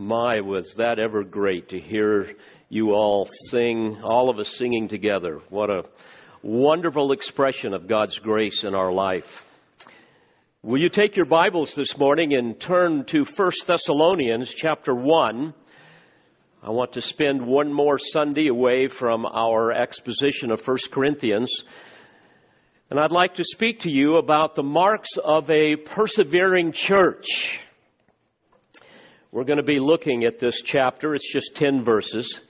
My, was that ever great to hear you all sing, all of us singing together. What a wonderful expression of God's grace in our life. Will you take your Bibles this morning and turn to 1 Thessalonians chapter 1? I want to spend one more Sunday away from our exposition of 1 Corinthians. And I'd like to speak to you about the marks of a persevering church. We're going to be looking at this chapter. It's just 10 verses.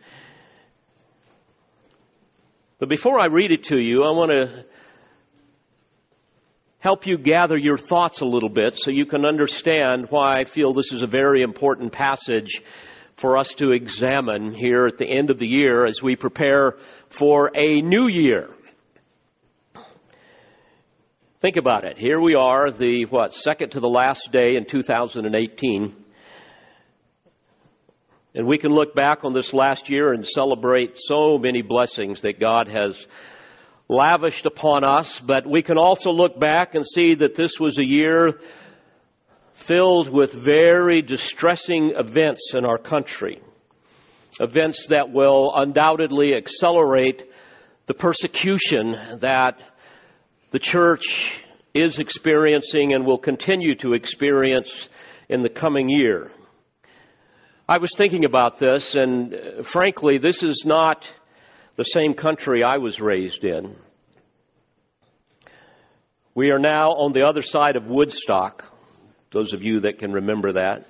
But before I read it to you, I want to help you gather your thoughts a little bit so you can understand why I feel this is a very important passage for us to examine here at the end of the year as we prepare for a new year. Think about it. Here we are, the what, second to the last day in 2018. And we can look back on this last year and celebrate so many blessings that God has lavished upon us, but we can also look back and see that this was a year filled with very distressing events in our country. Events that will undoubtedly accelerate the persecution that the church is experiencing and will continue to experience in the coming year. I was thinking about this, and uh, frankly, this is not the same country I was raised in. We are now on the other side of Woodstock, those of you that can remember that.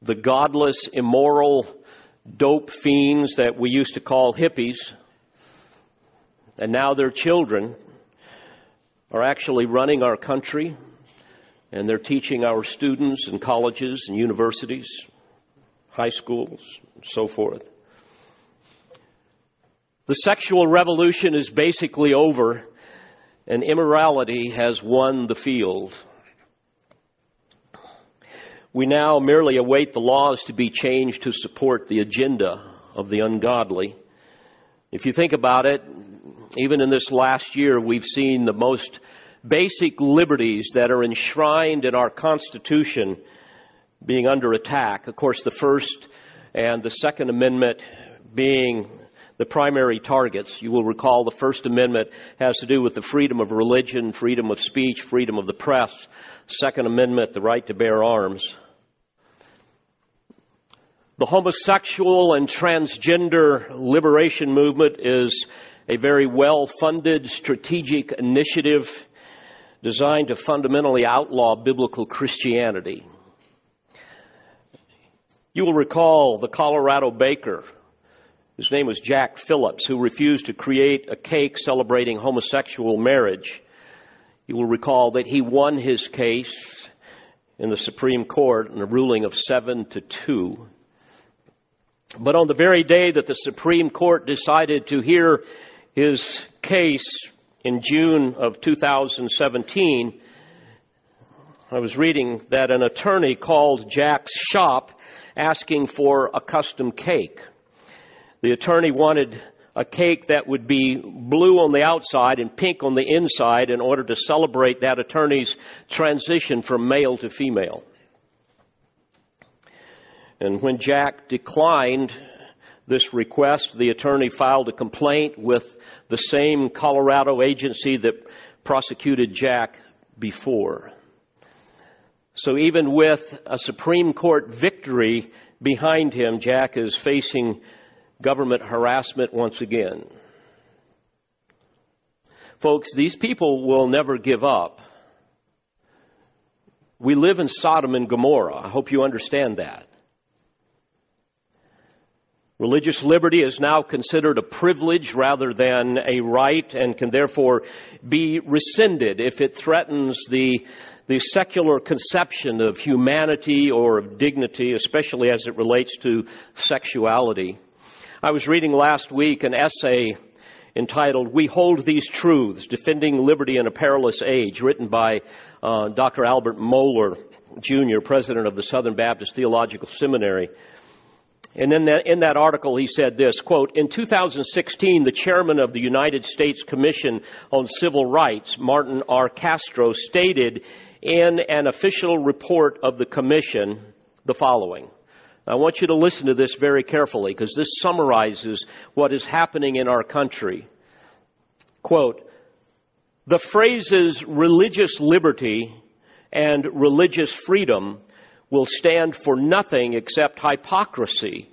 The godless, immoral, dope fiends that we used to call hippies, and now their children are actually running our country and they're teaching our students in colleges and universities, high schools, and so forth. The sexual revolution is basically over, and immorality has won the field. We now merely await the laws to be changed to support the agenda of the ungodly. If you think about it, even in this last year, we've seen the most basic liberties that are enshrined in our Constitution being under attack. Of course, the First and the Second Amendment being the primary targets. You will recall the First Amendment has to do with the freedom of religion, freedom of speech, freedom of the press. Second Amendment, the right to bear arms. The homosexual and transgender liberation movement is a very well funded strategic initiative designed to fundamentally outlaw biblical Christianity. You will recall the Colorado baker. His name was Jack Phillips, who refused to create a cake celebrating homosexual marriage. You will recall that he won his case in the Supreme Court in a ruling of seven to two. But on the very day that the Supreme Court decided to hear his case in June of 2017, I was reading that an attorney called Jack's shop asking for a custom cake. The attorney wanted a cake that would be blue on the outside and pink on the inside in order to celebrate that attorney's transition from male to female. And when Jack declined this request, the attorney filed a complaint with the same Colorado agency that prosecuted Jack before. So even with a Supreme Court victory behind him, Jack is facing government harassment once again. Folks, these people will never give up. We live in Sodom and Gomorrah. I hope you understand that. Religious liberty is now considered a privilege rather than a right and can therefore be rescinded if it threatens the, the secular conception of humanity or of dignity, especially as it relates to sexuality. I was reading last week an essay entitled We Hold These Truths, Defending Liberty in a Perilous Age, written by uh, Dr. Albert Mohler, Jr., president of the Southern Baptist Theological Seminary. And in that, in that article, he said this, quote, in 2016, the chairman of the United States Commission on Civil Rights, Martin R. Castro, stated in an official report of the Commission the following. I want you to listen to this very carefully because this summarizes what is happening in our country. Quote, the phrases religious liberty and religious freedom will stand for nothing except hypocrisy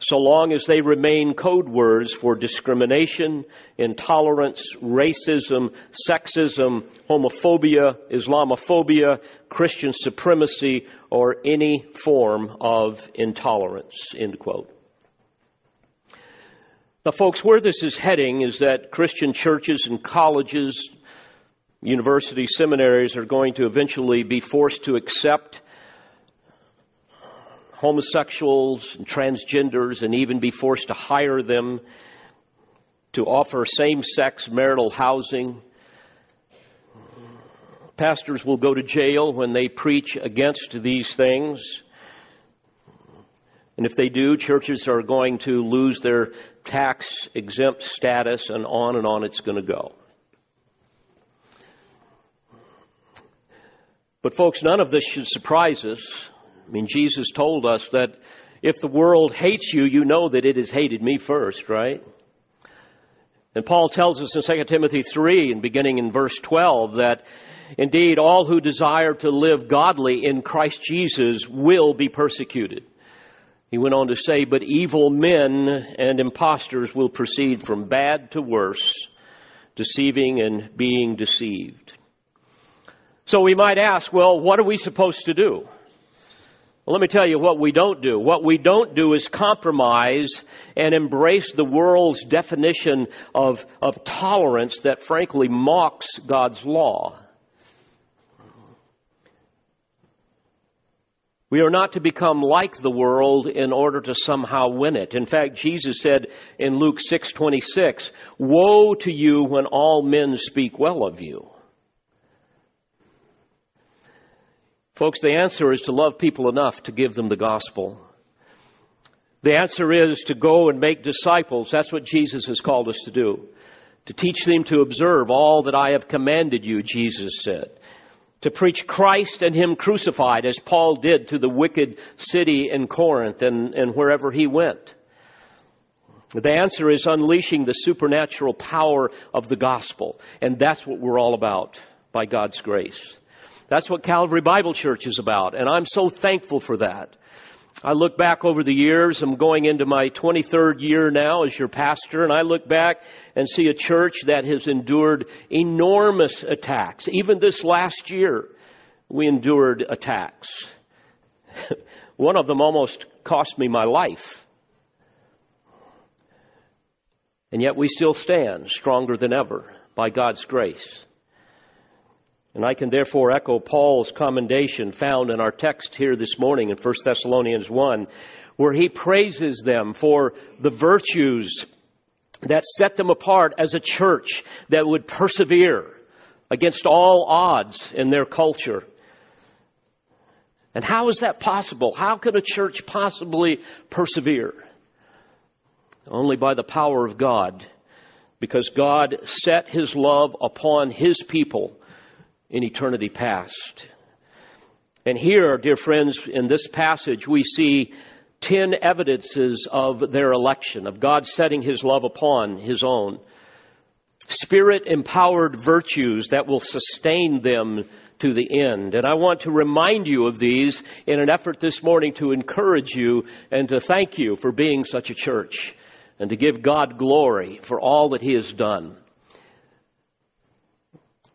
so long as they remain code words for discrimination, intolerance, racism, sexism, homophobia, Islamophobia, Christian supremacy, or any form of intolerance. End quote. Now, folks, where this is heading is that Christian churches and colleges, universities, seminaries are going to eventually be forced to accept homosexuals and transgenders and even be forced to hire them to offer same sex marital housing. Pastors will go to jail when they preach against these things. And if they do, churches are going to lose their tax exempt status and on and on it's going to go. But folks, none of this should surprise us. I mean, Jesus told us that if the world hates you, you know that it has hated me first, right? And Paul tells us in 2 Timothy 3 and beginning in verse 12 that indeed all who desire to live godly in Christ Jesus will be persecuted. He went on to say, but evil men and impostors will proceed from bad to worse, deceiving and being deceived. So we might ask, well, what are we supposed to do? Well, let me tell you what we don't do. What we don't do is compromise and embrace the world's definition of, of tolerance that frankly mocks God's law. We are not to become like the world in order to somehow win it. In fact, Jesus said in Luke 6:26, "Woe to you when all men speak well of you." Folks, the answer is to love people enough to give them the gospel. The answer is to go and make disciples. That's what Jesus has called us to do. To teach them to observe all that I have commanded you, Jesus said. To preach Christ and Him crucified, as Paul did to the wicked city in Corinth and, and wherever he went. The answer is unleashing the supernatural power of the gospel. And that's what we're all about by God's grace. That's what Calvary Bible Church is about, and I'm so thankful for that. I look back over the years, I'm going into my 23rd year now as your pastor, and I look back and see a church that has endured enormous attacks. Even this last year, we endured attacks. One of them almost cost me my life. And yet we still stand stronger than ever by God's grace. And I can therefore echo Paul's commendation found in our text here this morning in 1 Thessalonians 1, where he praises them for the virtues that set them apart as a church that would persevere against all odds in their culture. And how is that possible? How can a church possibly persevere? Only by the power of God, because God set his love upon his people in eternity past. And here, dear friends, in this passage, we see ten evidences of their election, of God setting his love upon his own. Spirit empowered virtues that will sustain them to the end. And I want to remind you of these in an effort this morning to encourage you and to thank you for being such a church and to give God glory for all that he has done.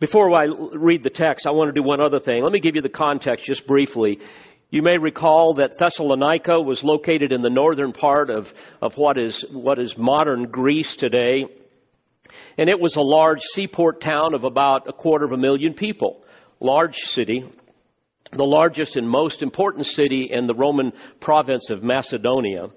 Before I read the text, I want to do one other thing. Let me give you the context just briefly. You may recall that Thessalonica was located in the northern part of, of what is, what is modern Greece today. And it was a large seaport town of about a quarter of a million people. Large city. The largest and most important city in the Roman province of Macedonia.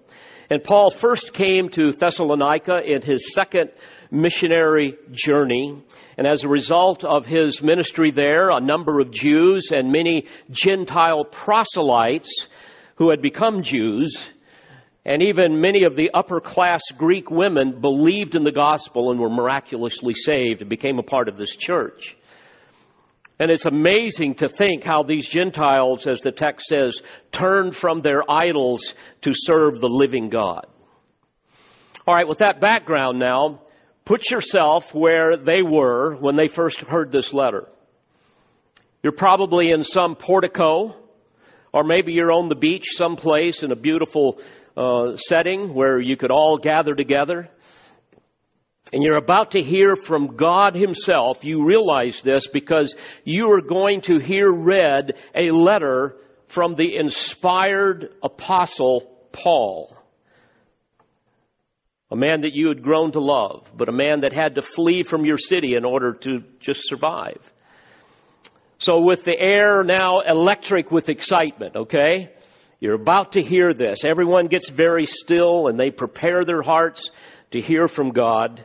And Paul first came to Thessalonica in his second missionary journey. And as a result of his ministry there, a number of Jews and many Gentile proselytes who had become Jews, and even many of the upper class Greek women believed in the gospel and were miraculously saved and became a part of this church. And it's amazing to think how these Gentiles, as the text says, turned from their idols to serve the living God. All right, with that background now, put yourself where they were when they first heard this letter. You're probably in some portico, or maybe you're on the beach someplace in a beautiful uh, setting where you could all gather together and you're about to hear from God Himself, you realize this because you are going to hear read a letter from the inspired apostle Paul. A man that you had grown to love, but a man that had to flee from your city in order to just survive. So with the air now electric with excitement, okay? You're about to hear this. Everyone gets very still and they prepare their hearts to hear from God.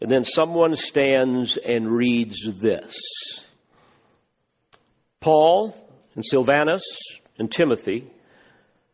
And then someone stands and reads this. Paul and Silvanus and Timothy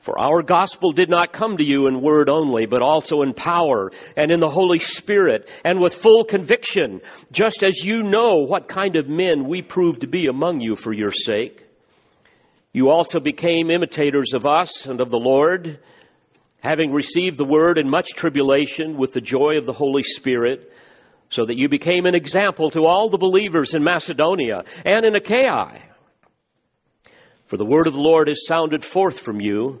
For our gospel did not come to you in word only, but also in power and in the Holy Spirit and with full conviction, just as you know what kind of men we proved to be among you for your sake. You also became imitators of us and of the Lord, having received the word in much tribulation with the joy of the Holy Spirit, so that you became an example to all the believers in Macedonia and in Achaia. For the word of the Lord is sounded forth from you,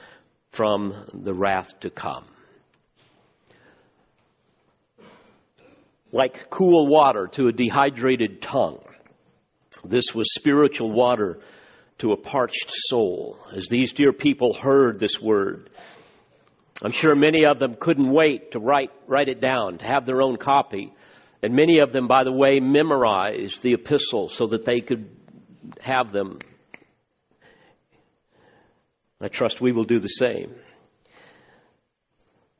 from the wrath to come. Like cool water to a dehydrated tongue. This was spiritual water to a parched soul as these dear people heard this word. I'm sure many of them couldn't wait to write, write it down, to have their own copy. And many of them, by the way, memorized the epistle so that they could have them. I trust we will do the same.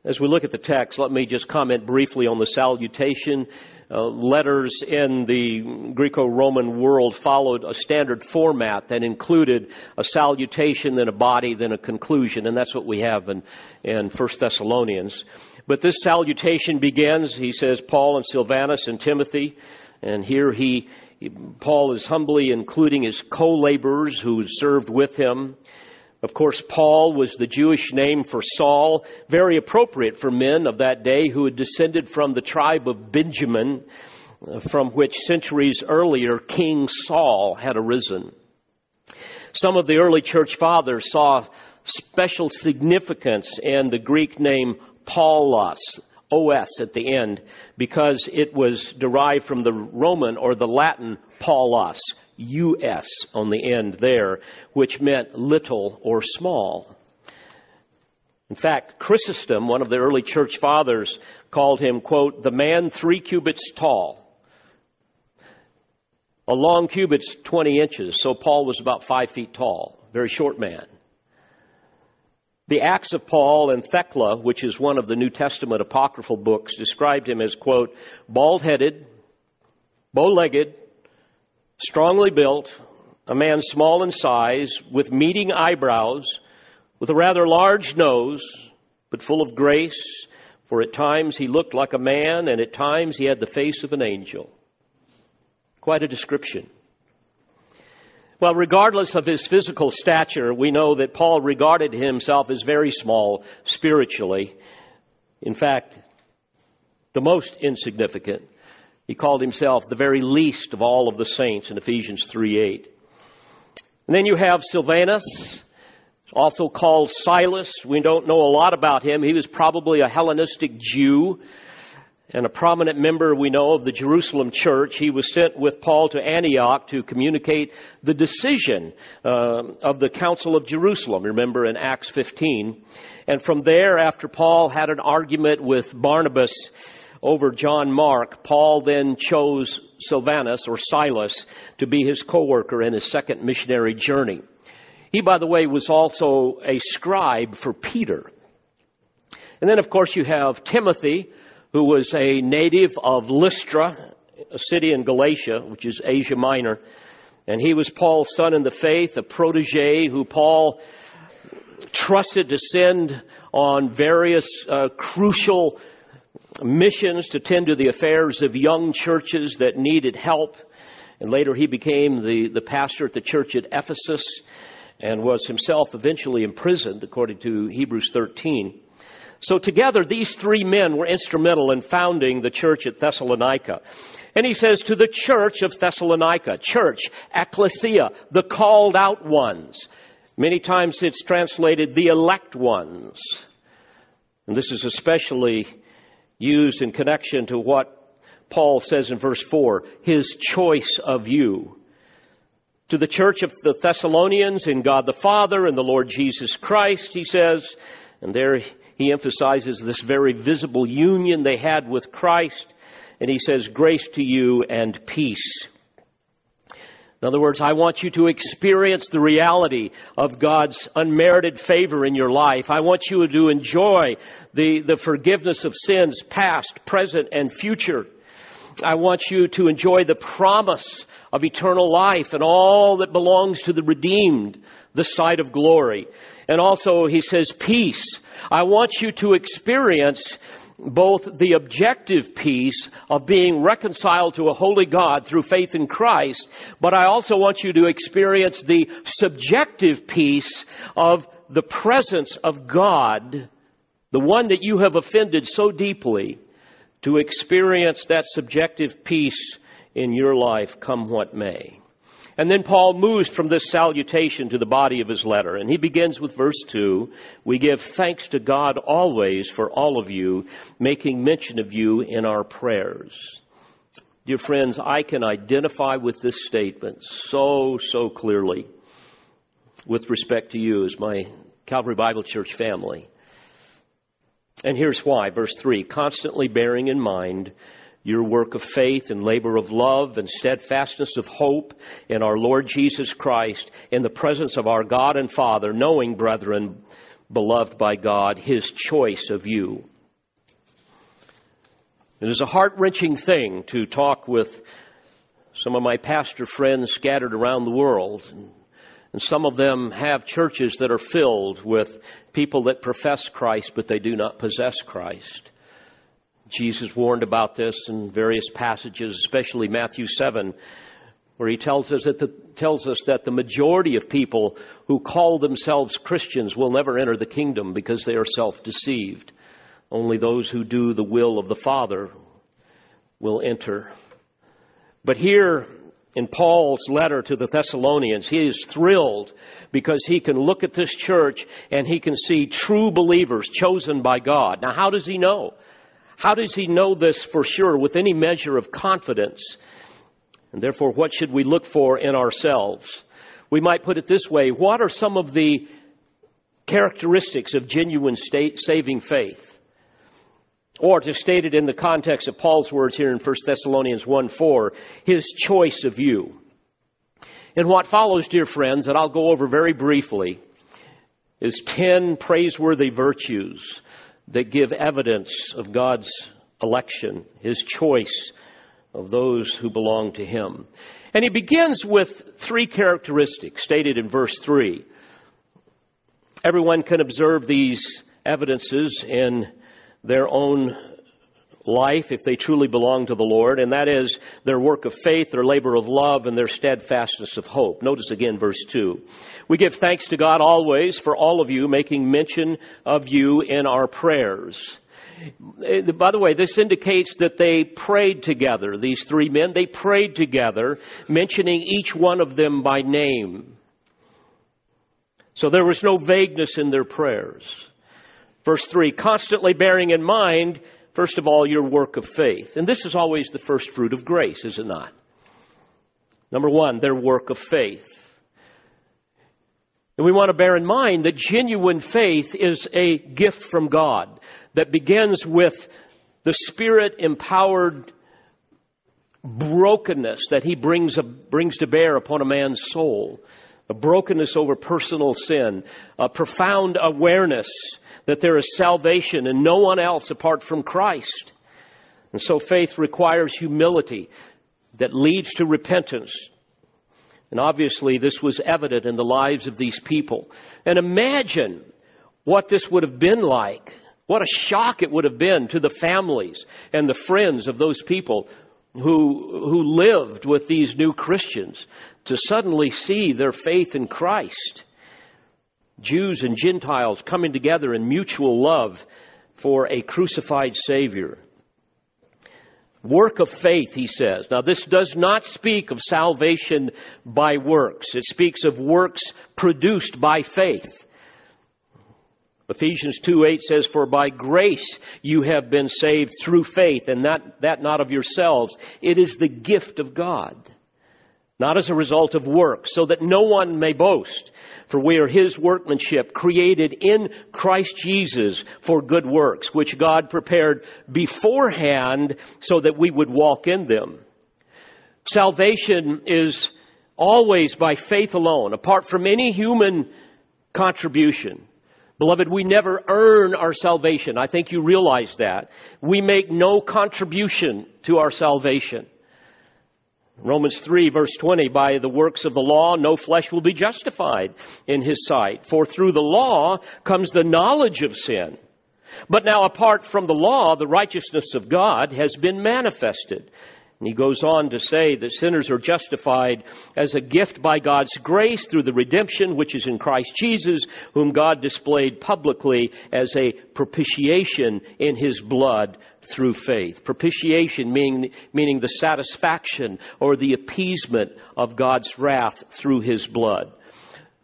As we look at the text, let me just comment briefly on the salutation uh, letters in the Greco-Roman world followed a standard format that included a salutation, then a body, then a conclusion, and that's what we have in, in 1 Thessalonians. But this salutation begins, he says, Paul and Silvanus and Timothy, and here he, Paul is humbly including his co-laborers who served with him. Of course, Paul was the Jewish name for Saul, very appropriate for men of that day who had descended from the tribe of Benjamin, uh, from which centuries earlier King Saul had arisen. Some of the early church fathers saw special significance in the Greek name Paulos, OS at the end, because it was derived from the Roman or the Latin Paulus, US on the end there, which meant little or small. In fact, Chrysostom, one of the early church fathers, called him, quote, the man three cubits tall. A long cubit's 20 inches, so Paul was about five feet tall. Very short man. The Acts of Paul and Thecla, which is one of the New Testament apocryphal books, described him as, quote, bald headed, bow legged, strongly built, a man small in size, with meeting eyebrows, with a rather large nose, but full of grace, for at times he looked like a man, and at times he had the face of an angel. Quite a description. Well, regardless of his physical stature, we know that Paul regarded himself as very small spiritually. In fact, the most insignificant. He called himself the very least of all of the saints in Ephesians 3 8. And then you have Silvanus, also called Silas. We don't know a lot about him. He was probably a Hellenistic Jew and a prominent member, we know, of the Jerusalem church. He was sent with Paul to Antioch to communicate the decision uh, of the Council of Jerusalem, remember in Acts 15. And from there, after Paul had an argument with Barnabas over John Mark, Paul then chose Silvanus or Silas to be his co-worker in his second missionary journey. He, by the way, was also a scribe for Peter. And then, of course, you have Timothy, who was a native of Lystra, a city in Galatia, which is Asia Minor. And he was Paul's son in the faith, a protege who Paul trusted to send on various uh, crucial missions to tend to the affairs of young churches that needed help. And later he became the, the pastor at the church at Ephesus and was himself eventually imprisoned, according to Hebrews 13. So together, these three men were instrumental in founding the church at Thessalonica. And he says to the church of Thessalonica, church, ecclesia, the called out ones. Many times it's translated the elect ones. And this is especially used in connection to what Paul says in verse 4, his choice of you. To the church of the Thessalonians in God the Father and the Lord Jesus Christ, he says, and there he emphasizes this very visible union they had with Christ, and he says, grace to you and peace. In other words, I want you to experience the reality of God's unmerited favor in your life. I want you to enjoy the, the forgiveness of sins past, present, and future. I want you to enjoy the promise of eternal life and all that belongs to the redeemed, the sight of glory. And also, he says, peace. I want you to experience both the objective peace of being reconciled to a holy God through faith in Christ, but I also want you to experience the subjective peace of the presence of God, the one that you have offended so deeply, to experience that subjective peace in your life, come what may. And then Paul moves from this salutation to the body of his letter. And he begins with verse 2. We give thanks to God always for all of you, making mention of you in our prayers. Dear friends, I can identify with this statement so, so clearly with respect to you as my Calvary Bible Church family. And here's why. Verse 3 constantly bearing in mind your work of faith and labor of love and steadfastness of hope in our Lord Jesus Christ in the presence of our God and Father, knowing, brethren, beloved by God, His choice of you. It is a heart wrenching thing to talk with some of my pastor friends scattered around the world. And some of them have churches that are filled with people that profess Christ, but they do not possess Christ. Jesus warned about this in various passages, especially Matthew 7, where he tells us that the, tells us that the majority of people who call themselves Christians will never enter the kingdom because they are self-deceived. Only those who do the will of the Father will enter. But here in Paul's letter to the Thessalonians, he is thrilled because he can look at this church and he can see true believers chosen by God. Now, how does he know? How does he know this for sure with any measure of confidence? And therefore, what should we look for in ourselves? We might put it this way. What are some of the characteristics of genuine saving faith? Or to state it in the context of Paul's words here in 1 Thessalonians 1 4, his choice of you. And what follows, dear friends, that I'll go over very briefly, is 10 praiseworthy virtues that give evidence of God's election, His choice of those who belong to Him. And he begins with three characteristics stated in verse 3. Everyone can observe these evidences in their own life if they truly belong to the Lord, and that is their work of faith, their labor of love, and their steadfastness of hope. Notice again verse 2. We give thanks to God always for all of you, making mention of you in our prayers. Eh, by the way, this indicates that they prayed together, these three men. They prayed together, mentioning each one of them by name. So there was no vagueness in their prayers. Verse 3 constantly bearing in mind, first of all, your work of faith. And this is always the first fruit of grace, is it not? Number one, their work of faith. And we want to bear in mind that genuine faith is a gift from God that begins with the spirit empowered brokenness that he brings, brings to bear upon a man's soul. A brokenness over personal sin, a profound awareness that there is salvation and no one else apart from Christ. And so faith requires humility that leads to repentance. And obviously this was evident in the lives of these people. And imagine what this would have been like. What a shock it would have been to the families and the friends of those people who, who lived with these new Christians to suddenly see their faith in Christ. Jews and Gentiles coming together in mutual love for a crucified Savior. Work of faith, he says. Now, this does not speak of salvation by works. It speaks of works produced by faith. Ephesians 2 8 says, For by grace you have been saved through faith, and that, that not of yourselves. It is the gift of God, not as a result of works, so that no one may boast. For we are his workmanship, created in Christ Jesus for good works, which God prepared beforehand so that we would walk in them. Salvation is always by faith alone, apart from any human contribution. Beloved, we never earn our salvation. I think you realize that. We make no contribution to our salvation. Romans 3 verse 20, by the works of the law, no flesh will be justified in his sight. For through the law comes the knowledge of sin. But now apart from the law, the righteousness of God has been manifested and he goes on to say that sinners are justified as a gift by God's grace through the redemption which is in Christ Jesus, whom God displayed publicly as a propitiation in his blood through faith. Propitiation meaning, meaning the satisfaction or the appeasement of God's wrath through his blood.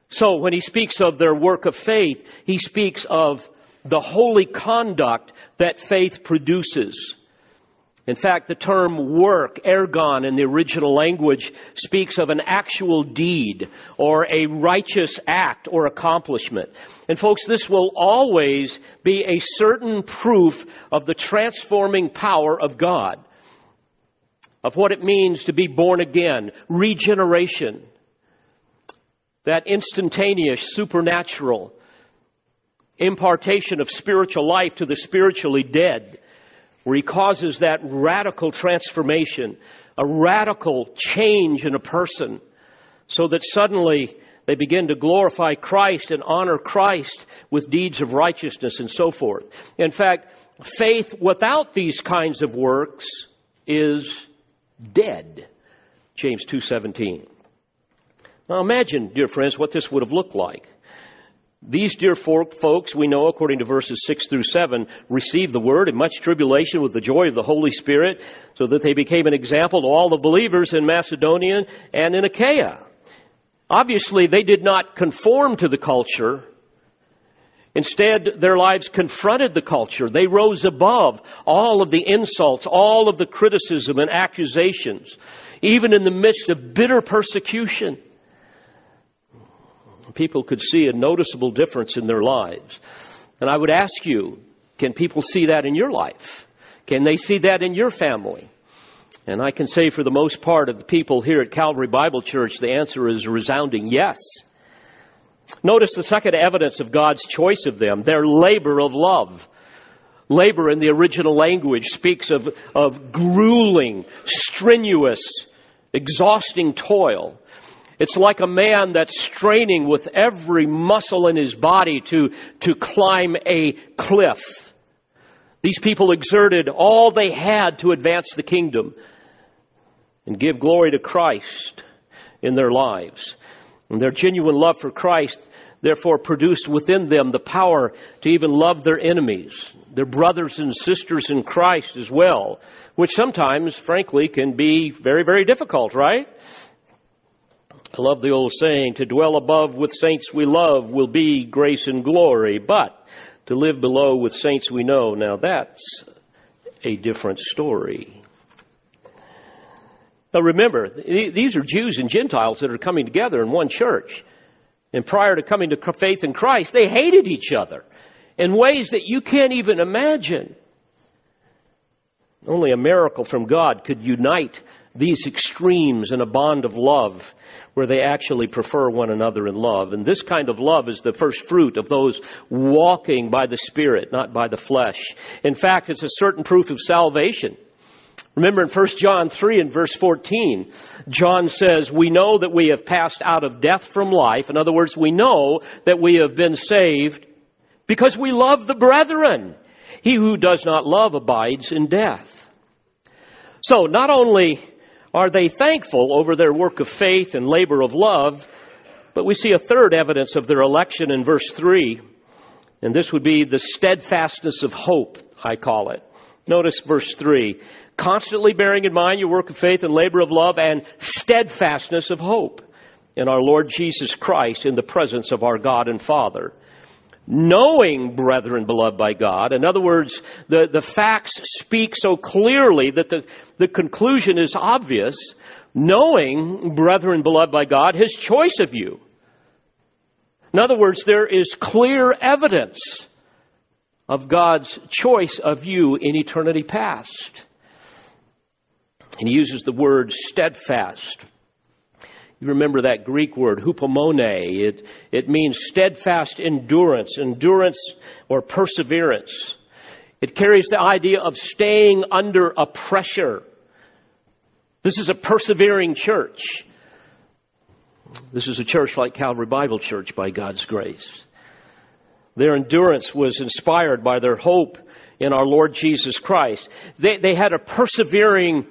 So when he speaks of their work of faith, he speaks of the holy conduct that faith produces. In fact, the term work, ergon in the original language, speaks of an actual deed or a righteous act or accomplishment. And folks, this will always be a certain proof of the transforming power of God, of what it means to be born again, regeneration, that instantaneous, supernatural impartation of spiritual life to the spiritually dead where he causes that radical transformation, a radical change in a person, so that suddenly they begin to glorify Christ and honor Christ with deeds of righteousness and so forth. In fact, faith without these kinds of works is dead. James 2:17. Now imagine, dear friends, what this would have looked like. These dear folks, we know according to verses 6 through 7, received the word in much tribulation with the joy of the Holy Spirit, so that they became an example to all the believers in Macedonia and in Achaia. Obviously, they did not conform to the culture. Instead, their lives confronted the culture. They rose above all of the insults, all of the criticism and accusations, even in the midst of bitter persecution people could see a noticeable difference in their lives. And I would ask you, can people see that in your life? Can they see that in your family? And I can say for the most part of the people here at Calvary Bible Church, the answer is resounding yes. Notice the second evidence of God's choice of them, their labor of love. Labor in the original language speaks of, of grueling, strenuous, exhausting toil. It's like a man that's straining with every muscle in his body to, to climb a cliff. These people exerted all they had to advance the kingdom and give glory to Christ in their lives. And their genuine love for Christ therefore produced within them the power to even love their enemies, their brothers and sisters in Christ as well, which sometimes, frankly, can be very, very difficult, right? I love the old saying, to dwell above with saints we love will be grace and glory, but to live below with saints we know, now that's a different story. Now remember, these are Jews and Gentiles that are coming together in one church. And prior to coming to faith in Christ, they hated each other in ways that you can't even imagine. Only a miracle from God could unite these extremes in a bond of love where they actually prefer one another in love. And this kind of love is the first fruit of those walking by the Spirit, not by the flesh. In fact, it's a certain proof of salvation. Remember in 1 John 3 and verse 14, John says, we know that we have passed out of death from life. In other words, we know that we have been saved because we love the brethren. He who does not love abides in death. So not only are they thankful over their work of faith and labor of love, but we see a third evidence of their election in verse 3, and this would be the steadfastness of hope, I call it. Notice verse 3 constantly bearing in mind your work of faith and labor of love and steadfastness of hope in our Lord Jesus Christ in the presence of our God and Father. Knowing, brethren beloved by God, in other words, the, the facts speak so clearly that the, the conclusion is obvious. Knowing, brethren beloved by God, His choice of you. In other words, there is clear evidence of God's choice of you in eternity past. And he uses the word steadfast. You remember that Greek word, hupomone. It, it means steadfast endurance, endurance or perseverance. It carries the idea of staying under a pressure. This is a persevering church. This is a church like Calvary Bible Church by God's grace. Their endurance was inspired by their hope in our Lord Jesus Christ. They, they had a persevering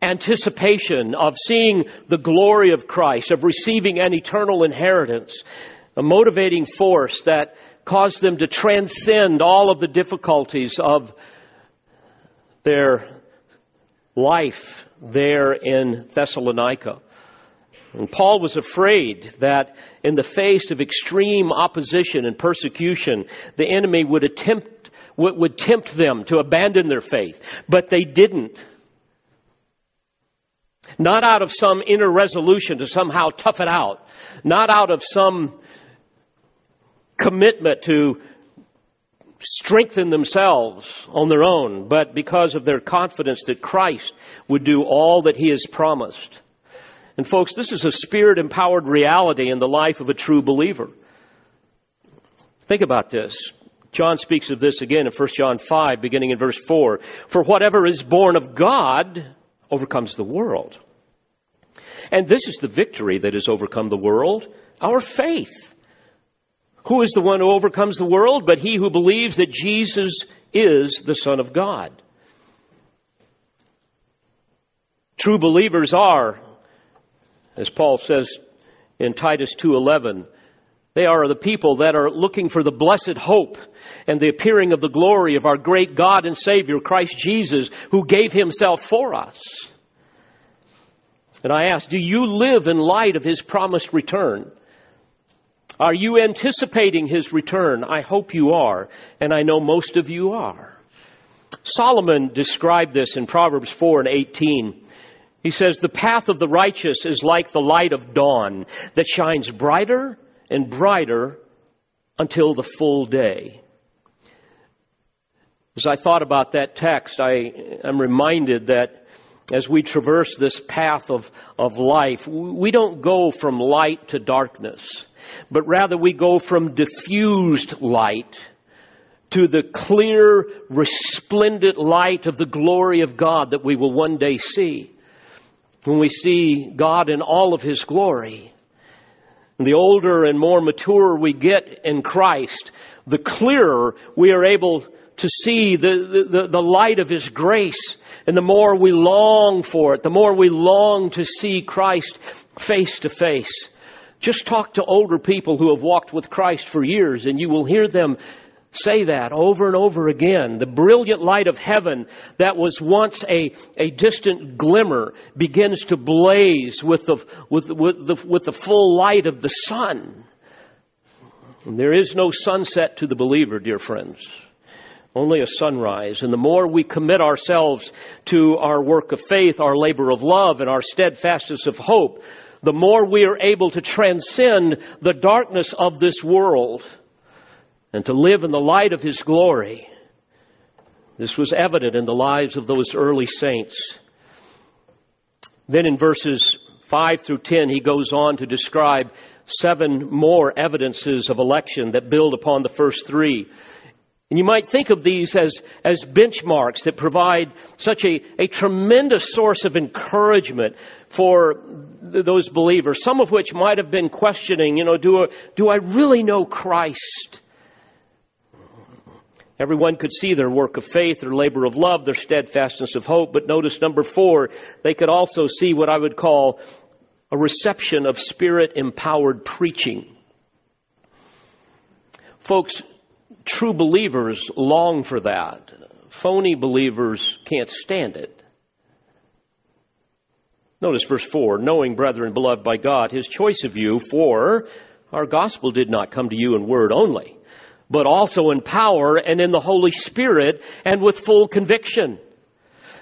anticipation of seeing the glory of Christ, of receiving an eternal inheritance, a motivating force that caused them to transcend all of the difficulties of their life there in Thessalonica. And Paul was afraid that in the face of extreme opposition and persecution, the enemy would attempt, would, tempt them to abandon their faith. But they didn't. Not out of some inner resolution to somehow tough it out. Not out of some commitment to strengthen themselves on their own, but because of their confidence that Christ would do all that He has promised. And folks, this is a spirit empowered reality in the life of a true believer. Think about this. John speaks of this again in 1 John 5, beginning in verse 4. For whatever is born of God overcomes the world. And this is the victory that has overcome the world, our faith. Who is the one who overcomes the world but he who believes that Jesus is the Son of God? True believers are, as Paul says in Titus 2:11, they are the people that are looking for the blessed hope and the appearing of the glory of our great God and Savior, Christ Jesus, who gave himself for us. And I ask, do you live in light of his promised return? Are you anticipating his return? I hope you are, and I know most of you are. Solomon described this in Proverbs 4 and 18. He says, The path of the righteous is like the light of dawn that shines brighter and brighter until the full day. As I thought about that text, I am reminded that as we traverse this path of, of life, we don't go from light to darkness, but rather we go from diffused light to the clear, resplendent light of the glory of God that we will one day see. When we see God in all of His glory, the older and more mature we get in Christ, the clearer we are able to see the, the, the light of His grace. And the more we long for it, the more we long to see Christ face to face. Just talk to older people who have walked with Christ for years and you will hear them say that over and over again. The brilliant light of heaven that was once a, a distant glimmer begins to blaze with the, with, with, the, with the full light of the sun. And there is no sunset to the believer, dear friends. Only a sunrise. And the more we commit ourselves to our work of faith, our labor of love, and our steadfastness of hope, the more we are able to transcend the darkness of this world and to live in the light of His glory. This was evident in the lives of those early saints. Then in verses 5 through 10, he goes on to describe seven more evidences of election that build upon the first three. And you might think of these as, as benchmarks that provide such a, a tremendous source of encouragement for those believers, some of which might have been questioning, you know, do, do I really know Christ? Everyone could see their work of faith, their labor of love, their steadfastness of hope. But notice number four, they could also see what I would call a reception of spirit empowered preaching. Folks, true believers long for that. Phony believers can't stand it. Notice verse 4 Knowing, brethren, beloved by God, his choice of you, for our gospel did not come to you in word only but also in power and in the Holy Spirit and with full conviction.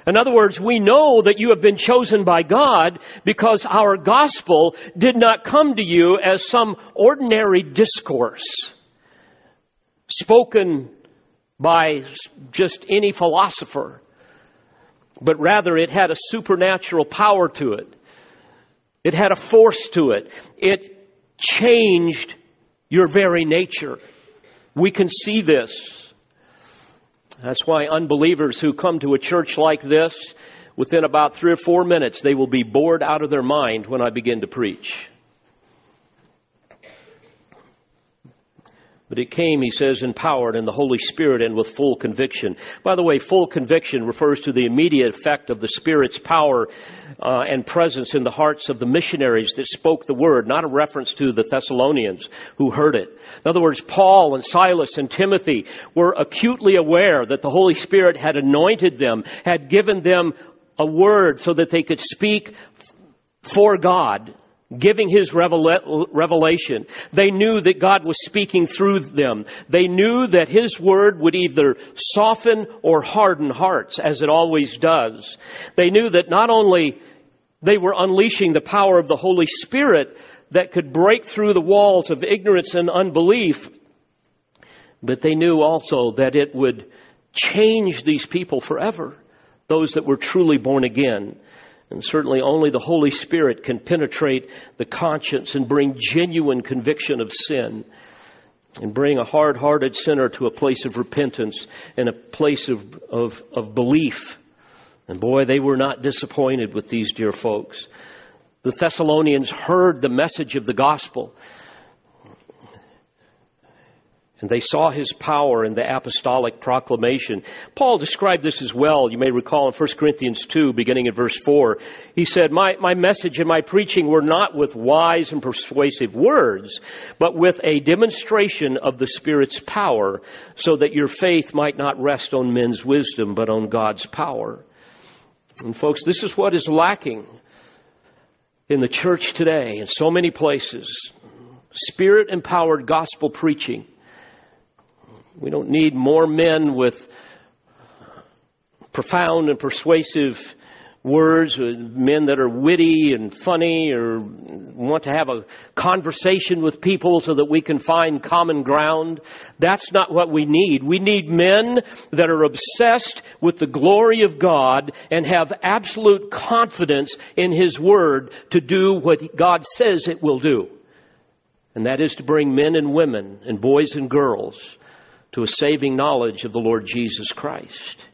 In other words, we know that you have been chosen by God because our gospel did not come to you as some ordinary discourse spoken by just any philosopher, but rather it had a supernatural power to it. It had a force to it. It changed your very nature. We can see this. That's why unbelievers who come to a church like this, within about three or four minutes, they will be bored out of their mind when I begin to preach. But it came, he says, empowered in the Holy Spirit and with full conviction. By the way, full conviction refers to the immediate effect of the Spirit's power uh, and presence in the hearts of the missionaries that spoke the word, not a reference to the Thessalonians who heard it. In other words, Paul and Silas and Timothy were acutely aware that the Holy Spirit had anointed them, had given them a word so that they could speak for God giving his revelation. They knew that God was speaking through them. They knew that his word would either soften or harden hearts, as it always does. They knew that not only they were unleashing the power of the Holy Spirit that could break through the walls of ignorance and unbelief, but they knew also that it would change these people forever, those that were truly born again. And certainly only the Holy Spirit can penetrate the conscience and bring genuine conviction of sin and bring a hard hearted sinner to a place of repentance and a place of, of, of belief. And boy, they were not disappointed with these dear folks. The Thessalonians heard the message of the gospel and they saw his power in the apostolic proclamation. Paul described this as well. You may recall in 1 Corinthians 2, beginning at verse 4. He said, my, my message and my preaching were not with wise and persuasive words, but with a demonstration of the Spirit's power, so that your faith might not rest on men's wisdom, but on God's power. And folks, this is what is lacking in the church today in so many places. Spirit empowered gospel preaching we don't need more men with profound and persuasive words, uh, men that are witty and funny or want to have a conversation with people so that we can find common ground. That's not what we need. We need men that are obsessed with the glory of God and have absolute confidence in His Word to do what God says it will do. And that is to bring men and women and boys and girls to a saving knowledge of the Lord Jesus Christ.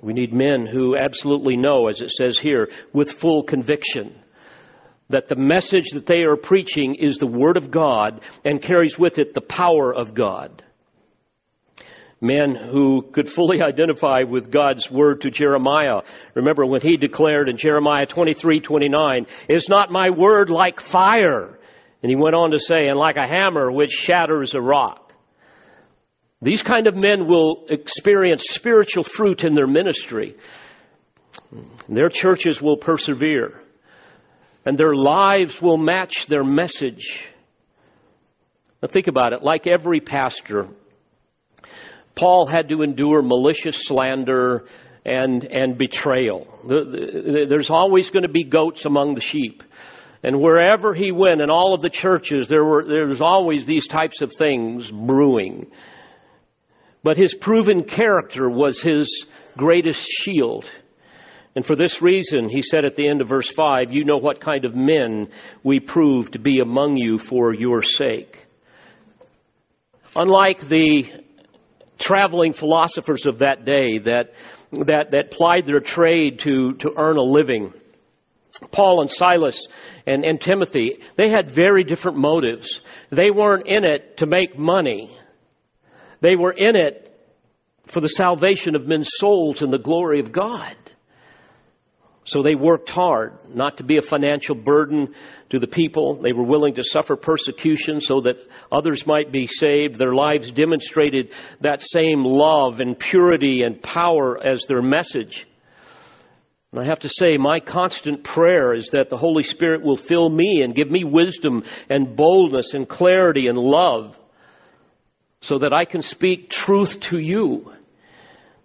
We need men who absolutely know, as it says here, with full conviction, that the message that they are preaching is the Word of God and carries with it the power of God. Men who could fully identify with God's word to Jeremiah. Remember when he declared in Jeremiah 23, 29, is not my word like fire? And he went on to say, and like a hammer which shatters a rock. These kind of men will experience spiritual fruit in their ministry. Their churches will persevere. And their lives will match their message. Now think about it. Like every pastor, Paul had to endure malicious slander and, and betrayal. There's always going to be goats among the sheep. And wherever he went in all of the churches, there were, there was always these types of things brewing. But his proven character was his greatest shield. And for this reason, he said at the end of verse 5, you know what kind of men we prove to be among you for your sake. Unlike the traveling philosophers of that day that, that, that plied their trade to, to earn a living, Paul and Silas and, and Timothy, they had very different motives. They weren't in it to make money. They were in it for the salvation of men's souls and the glory of God. So they worked hard not to be a financial burden to the people. They were willing to suffer persecution so that others might be saved. Their lives demonstrated that same love and purity and power as their message. And I have to say, my constant prayer is that the Holy Spirit will fill me and give me wisdom and boldness and clarity and love so that I can speak truth to you,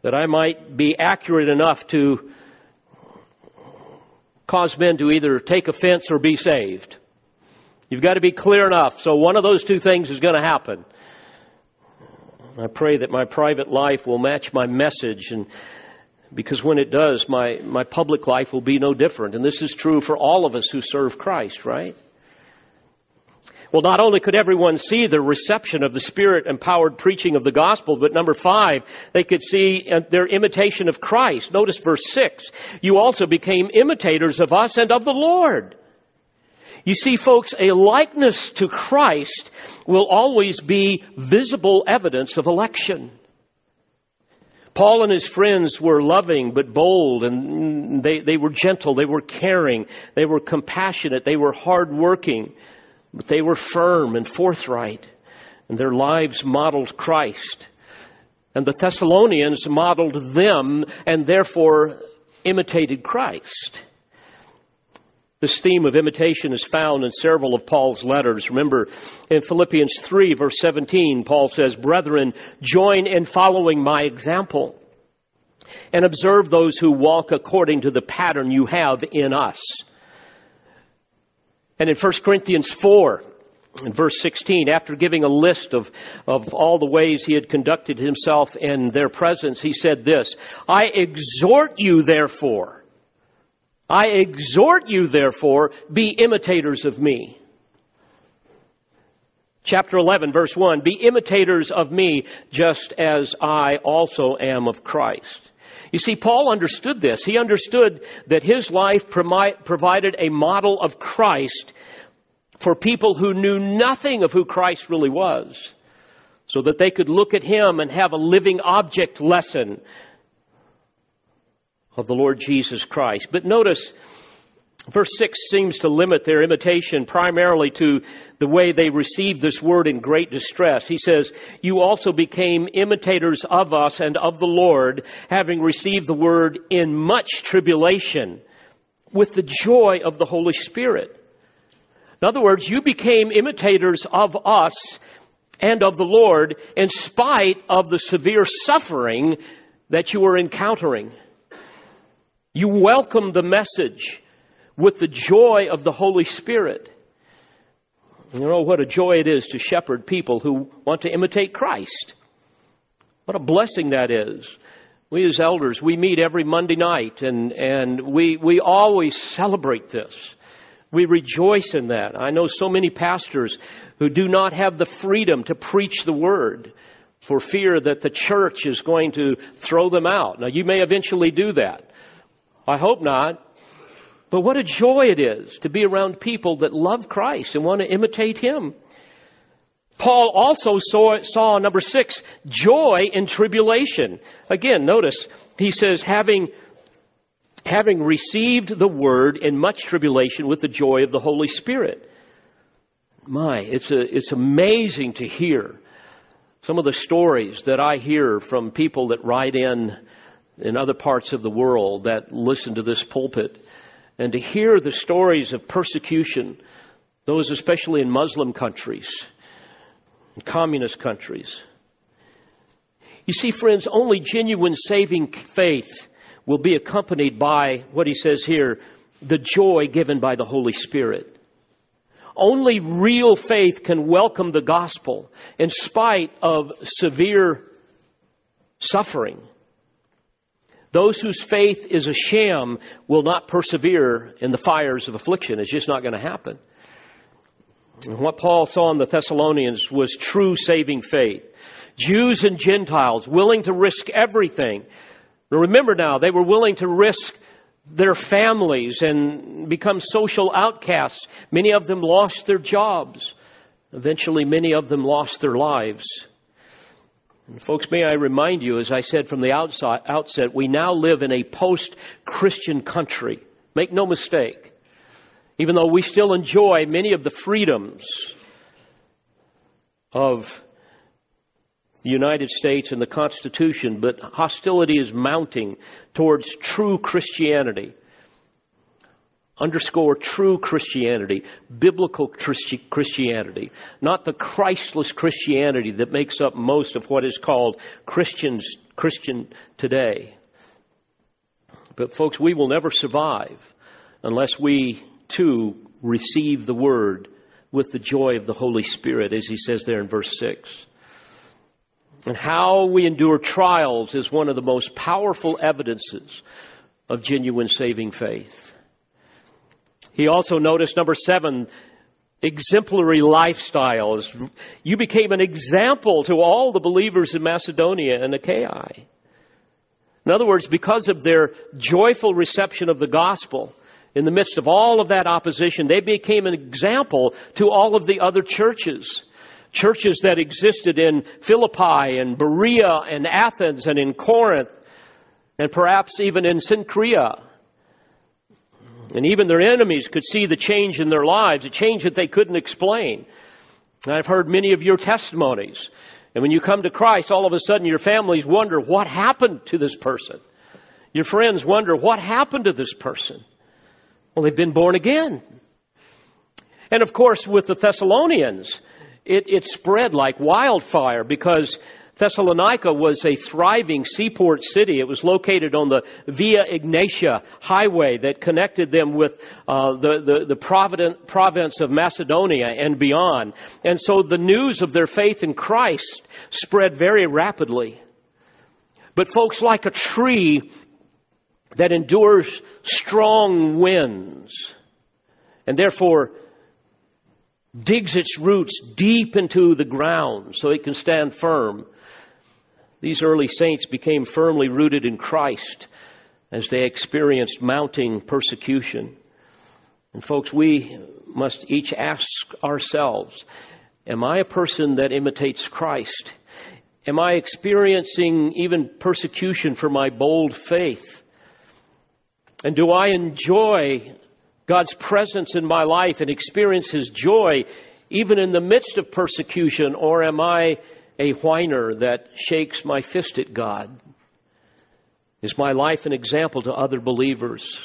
that I might be accurate enough to cause men to either take offense or be saved. You've got to be clear enough. So one of those two things is going to happen. I pray that my private life will match my message and because when it does, my, my public life will be no different. And this is true for all of us who serve Christ, right? Well, not only could everyone see the reception of the Spirit empowered preaching of the gospel, but number five, they could see uh, their imitation of Christ. Notice verse six. You also became imitators of us and of the Lord. You see, folks, a likeness to Christ will always be visible evidence of election. Paul and his friends were loving but bold and they, they were gentle, they were caring, they were compassionate, they were hardworking, but they were firm and forthright and their lives modeled Christ. And the Thessalonians modeled them and therefore imitated Christ. This theme of imitation is found in several of Paul's letters. Remember, in Philippians 3 verse 17, Paul says, Brethren, join in following my example and observe those who walk according to the pattern you have in us. And in 1 Corinthians 4, in verse 16, after giving a list of, of all the ways he had conducted himself in their presence, he said this, I exhort you therefore, I exhort you, therefore, be imitators of me. Chapter 11, verse 1 Be imitators of me, just as I also am of Christ. You see, Paul understood this. He understood that his life provided a model of Christ for people who knew nothing of who Christ really was, so that they could look at him and have a living object lesson of the Lord Jesus Christ. But notice, verse 6 seems to limit their imitation primarily to the way they received this word in great distress. He says, You also became imitators of us and of the Lord, having received the word in much tribulation with the joy of the Holy Spirit. In other words, you became imitators of us and of the Lord in spite of the severe suffering that you were encountering. You welcomed the message with the joy of the Holy Spirit. You know what a joy it is to shepherd people who want to imitate Christ. What a blessing that is. We as elders, we meet every Monday night and, and we, we always celebrate this. We rejoice in that. I know so many pastors who do not have the freedom to preach the word for fear that the church is going to throw them out. Now you may eventually do that. I hope not. But what a joy it is to be around people that love Christ and want to imitate Him. Paul also saw, saw number six, joy in tribulation. Again, notice, he says, having, having received the word in much tribulation with the joy of the Holy Spirit. My, it's a, it's amazing to hear Some of the stories that I hear from people that write in in other parts of the world that listen to this pulpit and to hear the stories of persecution, those especially in Muslim countries, in communist countries. You see, friends, only genuine saving faith will be accompanied by what he says here, the joy given by the Holy Spirit. Only real faith can welcome the gospel in spite of severe suffering. Those whose faith is a sham will not persevere in the fires of affliction. It's just not going to happen. And what Paul saw in the Thessalonians was true saving faith. Jews and Gentiles willing to risk everything. remember now, they were willing to risk their families and become social outcasts. Many of them lost their jobs. Eventually, many of them lost their lives. Folks, may I remind you, as I said from the outset, we now live in a post-Christian country. Make no mistake. Even though we still enjoy many of the freedoms of the United States and the Constitution, but hostility is mounting towards true Christianity underscore true Christianity, biblical Christi- Christianity, not the Christless Christianity that makes up most of what is called Christians, Christian today. But folks, we will never survive unless we too receive the word with the joy of the Holy Spirit, as he says there in verse 6. And how we endure trials is one of the most powerful evidences of genuine saving faith. He also noticed number seven, exemplary lifestyles. You became an example to all the believers in Macedonia and Achaia. In other words, because of their joyful reception of the gospel, in the midst of all of that opposition, they became an example to all of the other churches. Churches that existed in Philippi and Berea and Athens and in Corinth and perhaps even in Cenchrea. And even their enemies could see the change in their lives, a change that they couldn't explain. And I've heard many of your testimonies. And when you come to Christ, all of a sudden your families wonder what happened to this person. Your friends wonder what happened to this person. Well, they've been born again. And of course, with the Thessalonians, it, it spread like wildfire because Thessalonica was a thriving seaport city. It was located on the Via Egnatia highway that connected them with uh, the, the, the province of Macedonia and beyond. And so the news of their faith in Christ spread very rapidly. But folks, like a tree that endures strong winds and therefore digs its roots deep into the ground so it can stand firm. These early saints became firmly rooted in Christ as they experienced mounting persecution. And folks, we must each ask ourselves, am I a person that imitates Christ? Am I experiencing even persecution for my bold faith? And do I enjoy God's presence in my life and experience His joy even in the midst of persecution? Or am I a whiner that shakes my fist at God? Is my life an example to other believers?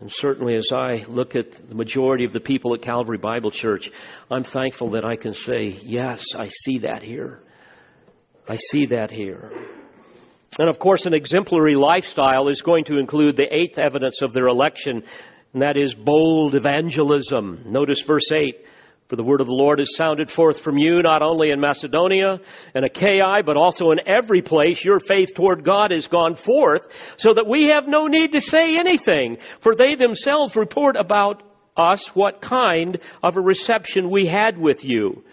And certainly as I look at the majority of the people at Calvary Bible Church, I'm thankful that I can say, yes, I see that here. I see that here. And of course, an exemplary lifestyle is going to include the eighth evidence of their election, and that is bold evangelism. Notice verse 8. For the word of the Lord is sounded forth from you, not only in Macedonia and Achaia, but also in every place your faith toward God has gone forth, so that we have no need to say anything, for they themselves report about us what kind of a reception we had with you.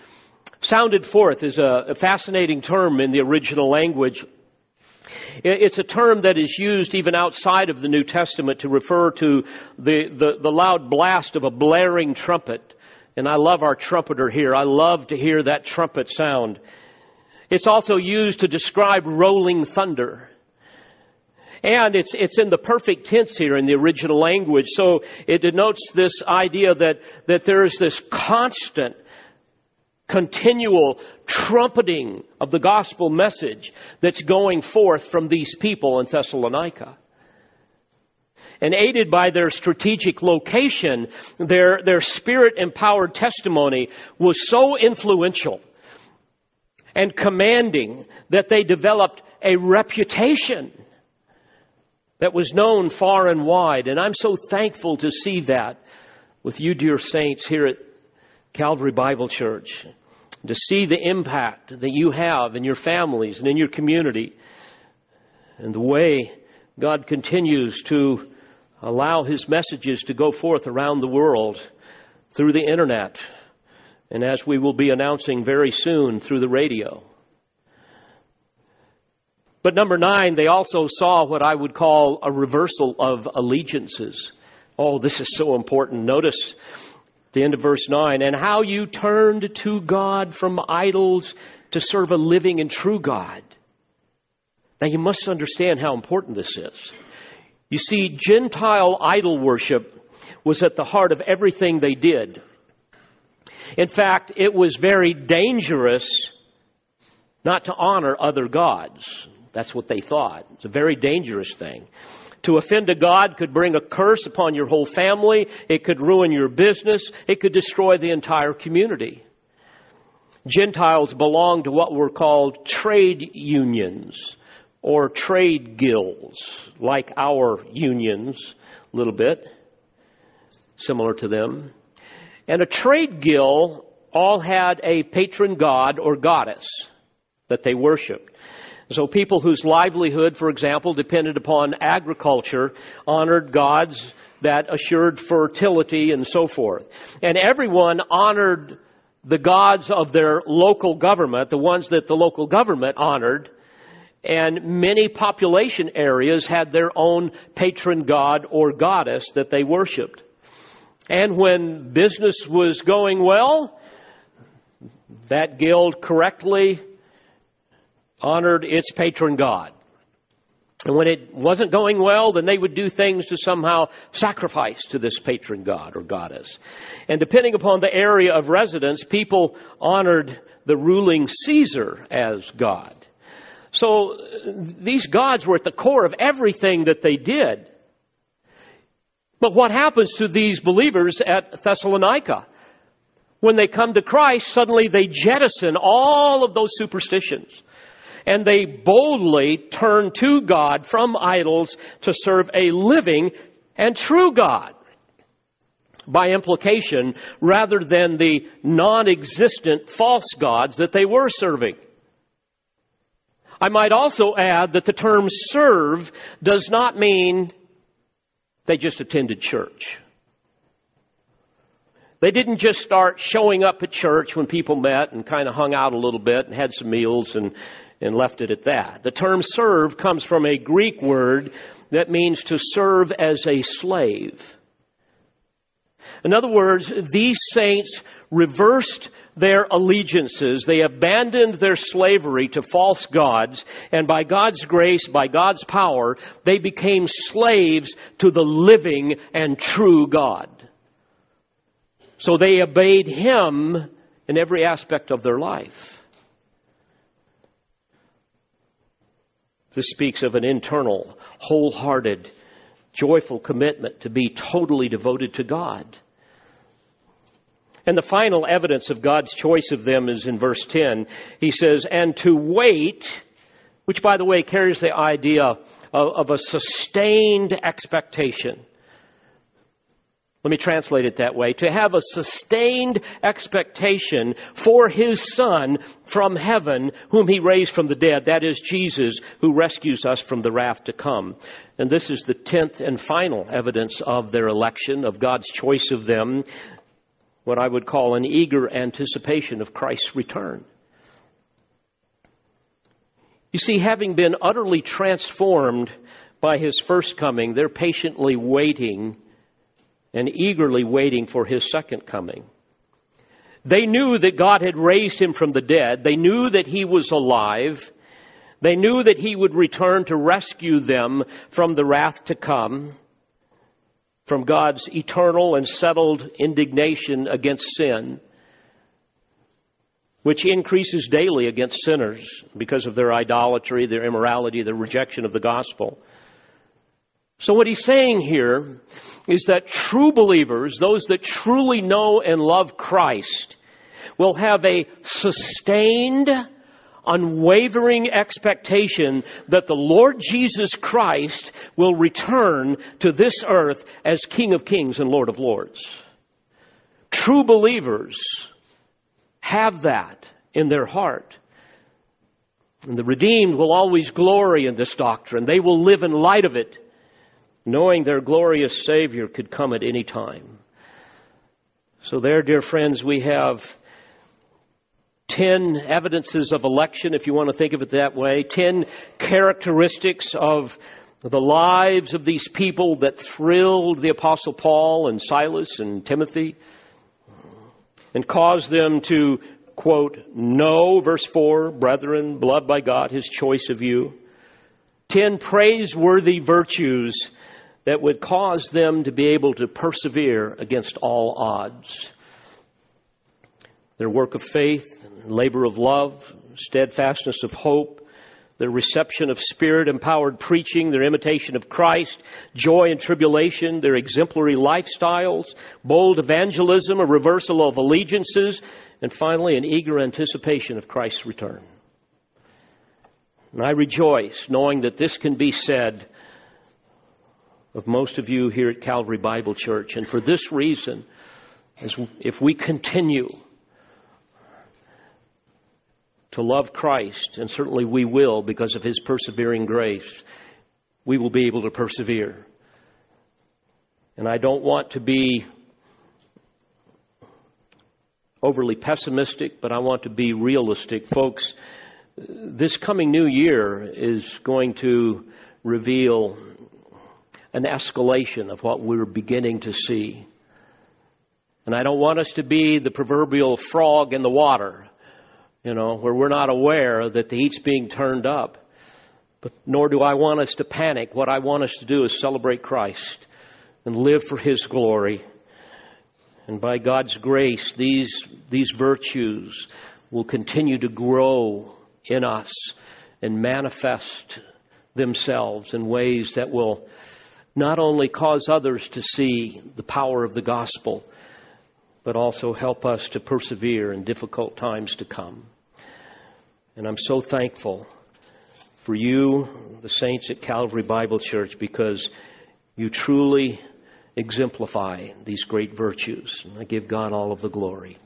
Sounded forth is a fascinating term in the original language. It's a term that is used even outside of the New Testament to refer to the, the, the loud blast of a blaring trumpet and I love our trumpeter here. I love to hear that trumpet sound. It's also used to describe rolling thunder. And it's, it's in the perfect tense here in the original language. So it denotes this idea that, that there is this constant continual trumpeting of the gospel message that's going forth from these people in Thessalonica. And aided by their strategic location, their, their spirit empowered testimony was so influential and commanding that they developed a reputation that was known far and wide. And I'm so thankful to see that with you, dear saints, here at Calvary Bible Church, to see the impact that you have in your families and in your community, and the way God continues to allow His messages to go forth around the world through the internet, and as we will be announcing very soon through the radio. But number nine, they also saw what I would call a reversal of allegiances. Oh, this is so important. Notice the end of verse 9, and how you turned to God from idols to serve a living and true God. Now you must understand how important this is. You see, Gentile idol worship was at the heart of everything they did. In fact, it was very dangerous not to honor other gods. That's what they thought. It's a very dangerous thing. To offend a God could bring a curse upon your whole family. It could ruin your business. It could destroy the entire community. Gentiles belonged to what were called trade unions or trade guilds, like our unions, a little bit, similar to them. And a trade guild all had a patron god or goddess that they worshiped. So people whose livelihood, for example, depended upon agriculture, honored gods that assured fertility and so forth. And everyone honored the gods of their local government, the ones that the local government honored, and many population areas had their own patron god or goddess that they worshiped. And when business was going well, that guild correctly honored its patron god. And when it wasn't going well, then they would do things to somehow sacrifice to this patron god or goddess. And depending upon the area of residence, people honored the ruling Caesar as God. So uh, these gods were at the core of everything that they did. But what happens to these believers at Thessalonica? When they come to Christ, suddenly they jettison all of those superstitions and they boldly turn to God from idols to serve a living and true God. By implication, rather than the non-existent false gods that they were serving. I might also add that the term serve does not mean they just attended church. They didn't just start showing up at church when people met and kind of hung out a little bit and had some meals and, and left it at that. The term serve comes from a Greek word that means to serve as a slave. In other words, these saints reversed their allegiances. They abandoned their slavery to false gods, and by God's grace, by God's power, they became slaves to the living and true God. So they obeyed Him in every aspect of their life. This speaks of an internal, wholehearted, joyful commitment to be totally devoted to God. And the final evidence of God's choice of them is in verse 10. He says, and to wait, which by the way carries the idea of, of a sustained expectation. Let me translate it that way. To have a sustained expectation for his son from heaven, whom he raised from the dead. That is Jesus, who rescues us from the wrath to come. And this is the tenth and final evidence of their election, of God's choice of them, what I would call an eager anticipation of Christ's return. You see, having been utterly transformed by his first coming, they're patiently waiting and eagerly waiting for his second coming. They knew that God had raised him from the dead. They knew that he was alive. They knew that he would return to rescue them from the wrath to come, from God's eternal and settled indignation against sin. which increases daily against sinners because of their idolatry, their immorality, their rejection of the gospel. So what he's saying here is that true believers, those that truly know and love Christ, will have a sustained, unwavering expectation that the Lord Jesus Christ will return to this earth as King of Kings and Lord of Lords. True believers have that in their heart. And the redeemed will always glory in this doctrine. They will live in light of it, knowing their glorious Savior could come at any time. So there, dear friends, we have ten evidences of election, if you want to think of it that way, ten characteristics of the lives of these people that thrilled the apostle Paul and Silas and Timothy and caused them to, quote, know, verse 4, brethren, beloved by God, his choice of you. Ten praiseworthy virtues that would cause them to be able to persevere against all odds. Their work of faith, labor of love, steadfastness of hope, their reception of spirit empowered preaching, their imitation of Christ, joy and tribulation, their exemplary lifestyles, bold evangelism, a reversal of allegiances, and finally an eager anticipation of Christ's return. And I rejoice knowing that this can be said of most of you here at Calvary Bible Church. And for this reason, as if we continue to love Christ, and certainly we will because of His persevering grace, we will be able to persevere. And I don't want to be overly pessimistic, but I want to be realistic. Folks, this coming new year is going to reveal an escalation of what we're beginning to see. And I don't want us to be the proverbial frog in the water you know, where we're not aware that the heat's being turned up. But nor do I want us to panic. What I want us to do is celebrate Christ and live for His glory. And by God's grace, these, these virtues will continue to grow in us and manifest themselves in ways that will not only cause others to see the power of the gospel, but also help us to persevere in difficult times to come. And I'm so thankful for you, the saints at Calvary Bible Church, because you truly exemplify these great virtues. And I give God all of the glory.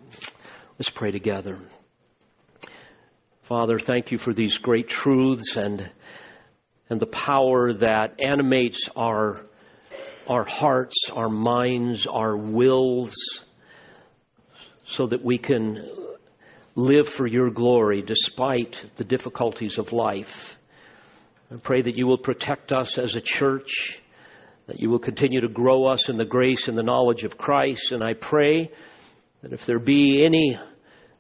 Let's pray together. Father, thank you for these great truths and, and the power that animates our, our hearts, our minds, our wills, so that we can live for your glory despite the difficulties of life. I pray that you will protect us as a church, that you will continue to grow us in the grace and the knowledge of Christ. And I pray that if there be any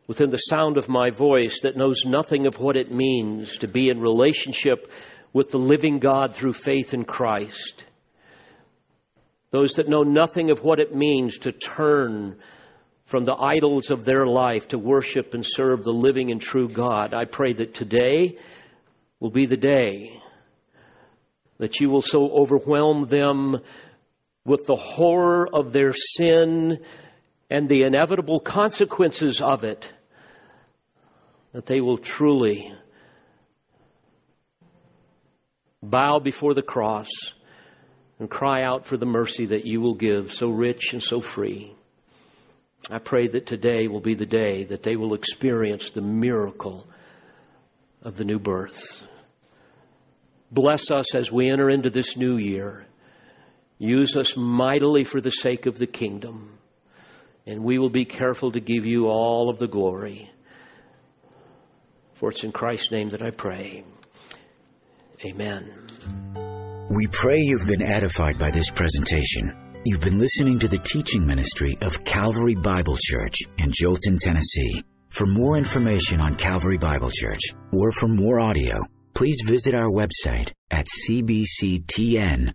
within the sound of my voice that knows nothing of what it means to be in relationship with the living God through faith in Christ, those that know nothing of what it means to turn from the idols of their life to worship and serve the living and true God. I pray that today will be the day that you will so overwhelm them with the horror of their sin and the inevitable consequences of it that they will truly bow before the cross and cry out for the mercy that you will give so rich and so free. I pray that today will be the day that they will experience the miracle of the new birth. Bless us as we enter into this new year. Use us mightily for the sake of the kingdom. And we will be careful to give you all of the glory. For it's in Christ's name that I pray. Amen. We pray you've been edified by this presentation. You've been listening to the teaching ministry of Calvary Bible Church in Jolton, Tennessee. For more information on Calvary Bible Church or for more audio, please visit our website at cbctn.org.